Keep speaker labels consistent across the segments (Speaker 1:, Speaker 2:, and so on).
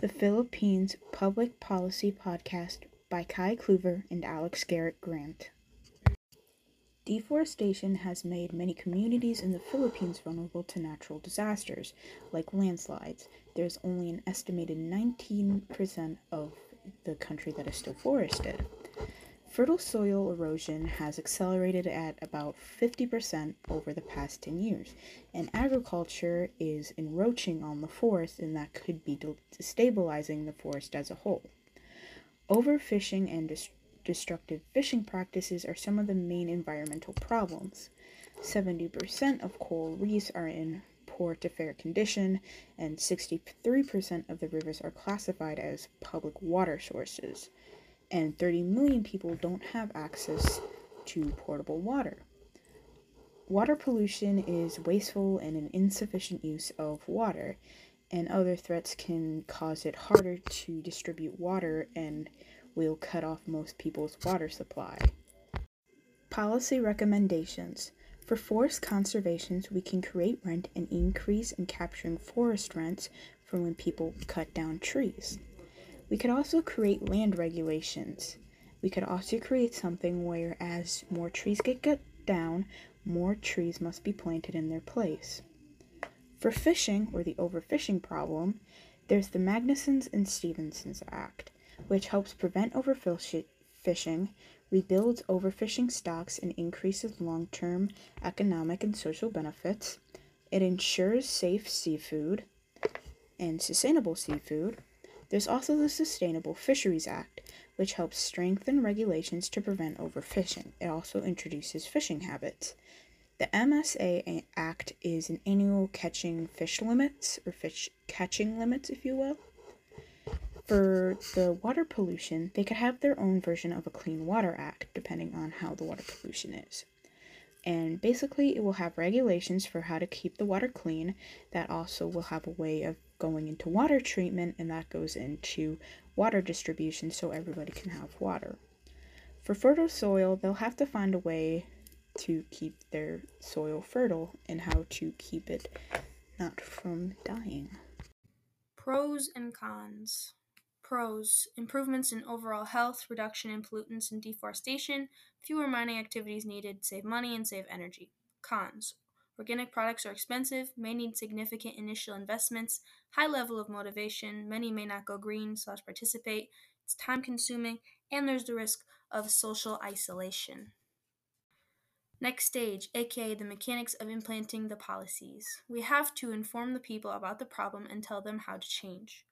Speaker 1: the Philippines Public Policy Podcast by Kai Kluver and Alex Garrett Grant. Deforestation has made many communities in the Philippines vulnerable to natural disasters, like landslides. There's only an estimated 19% of the country that is still forested. Fertile soil erosion has accelerated at about 50% over the past 10 years, and agriculture is encroaching on the forest, and that could be destabilizing the forest as a whole. Overfishing and dis- destructive fishing practices are some of the main environmental problems. 70% of coral reefs are in poor to fair condition, and 63% of the rivers are classified as public water sources and 30 million people don't have access to portable water. Water pollution is wasteful and an insufficient use of water, and other threats can cause it harder to distribute water and will cut off most people's water supply. Policy recommendations. For forest conservation, we can create rent and increase in capturing forest rents from when people cut down trees. We could also create land regulations. We could also create something where as more trees get cut down, more trees must be planted in their place. For fishing, or the overfishing problem, there's the Magnuson and Stevens Act, which helps prevent overfishing, rebuilds overfishing stocks, and increases long term economic and social benefits. It ensures safe seafood and sustainable seafood. There's also the Sustainable Fisheries Act, which helps strengthen regulations to prevent overfishing. It also introduces fishing habits. The MSA Act is an annual catching fish limits, or fish catching limits, if you will. For the water pollution, they could have their own version of a Clean Water Act, depending on how the water pollution is. And basically, it will have regulations for how to keep the water clean that also will have a way of going into water treatment, and that goes into water distribution so everybody can have water. For fertile soil, they'll have to find a way to keep their soil fertile and how to keep it not from dying.
Speaker 2: Pros and cons. Pros improvements in overall health, reduction in pollutants and deforestation, fewer mining activities needed, save money and save energy. Cons Organic products are expensive, may need significant initial investments, high level of motivation, many may not go green slash participate, it's time consuming, and there's the risk of social isolation. Next stage, aka the mechanics of implanting the policies. We have to inform the people about the problem and tell them how to change.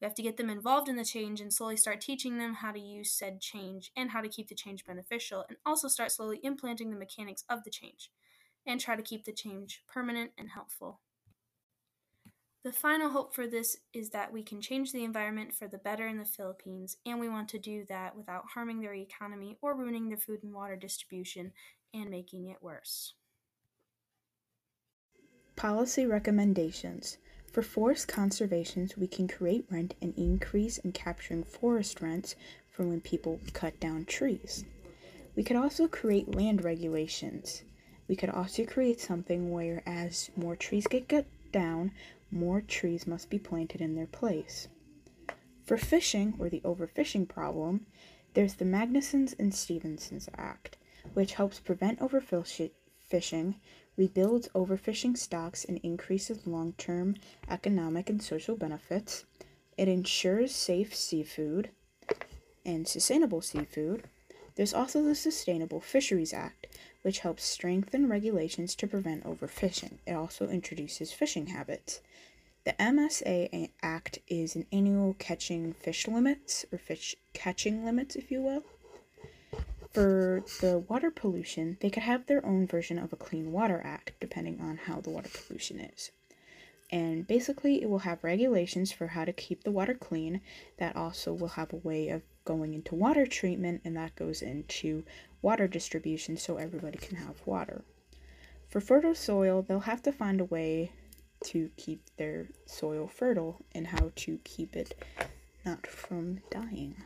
Speaker 2: We have to get them involved in the change and slowly start teaching them how to use said change and how to keep the change beneficial, and also start slowly implanting the mechanics of the change and try to keep the change permanent and helpful. The final hope for this is that we can change the environment for the better in the Philippines, and we want to do that without harming their economy or ruining their food and water distribution and making it worse.
Speaker 1: Policy recommendations. For forest conservation, we can create rent and increase in capturing forest rents from when people cut down trees. We could also create land regulations. We could also create something where as more trees get cut down, more trees must be planted in their place. For fishing, or the overfishing problem, there's the Magnuson and Stevenson's Act, which helps prevent overfishing, rebuilds overfishing stocks, and increases long term economic and social benefits. It ensures safe seafood and sustainable seafood. There's also the Sustainable Fisheries Act, which helps strengthen regulations to prevent overfishing. It also introduces fishing habits. The MSA Act is an annual catching fish limits, or fish catching limits, if you will. For the water pollution, they could have their own version of a Clean Water Act, depending on how the water pollution is. And basically, it will have regulations for how to keep the water clean that also will have a way of going into water treatment, and that goes into water distribution so everybody can have water. For fertile soil, they'll have to find a way to keep their soil fertile and how to keep it not from dying.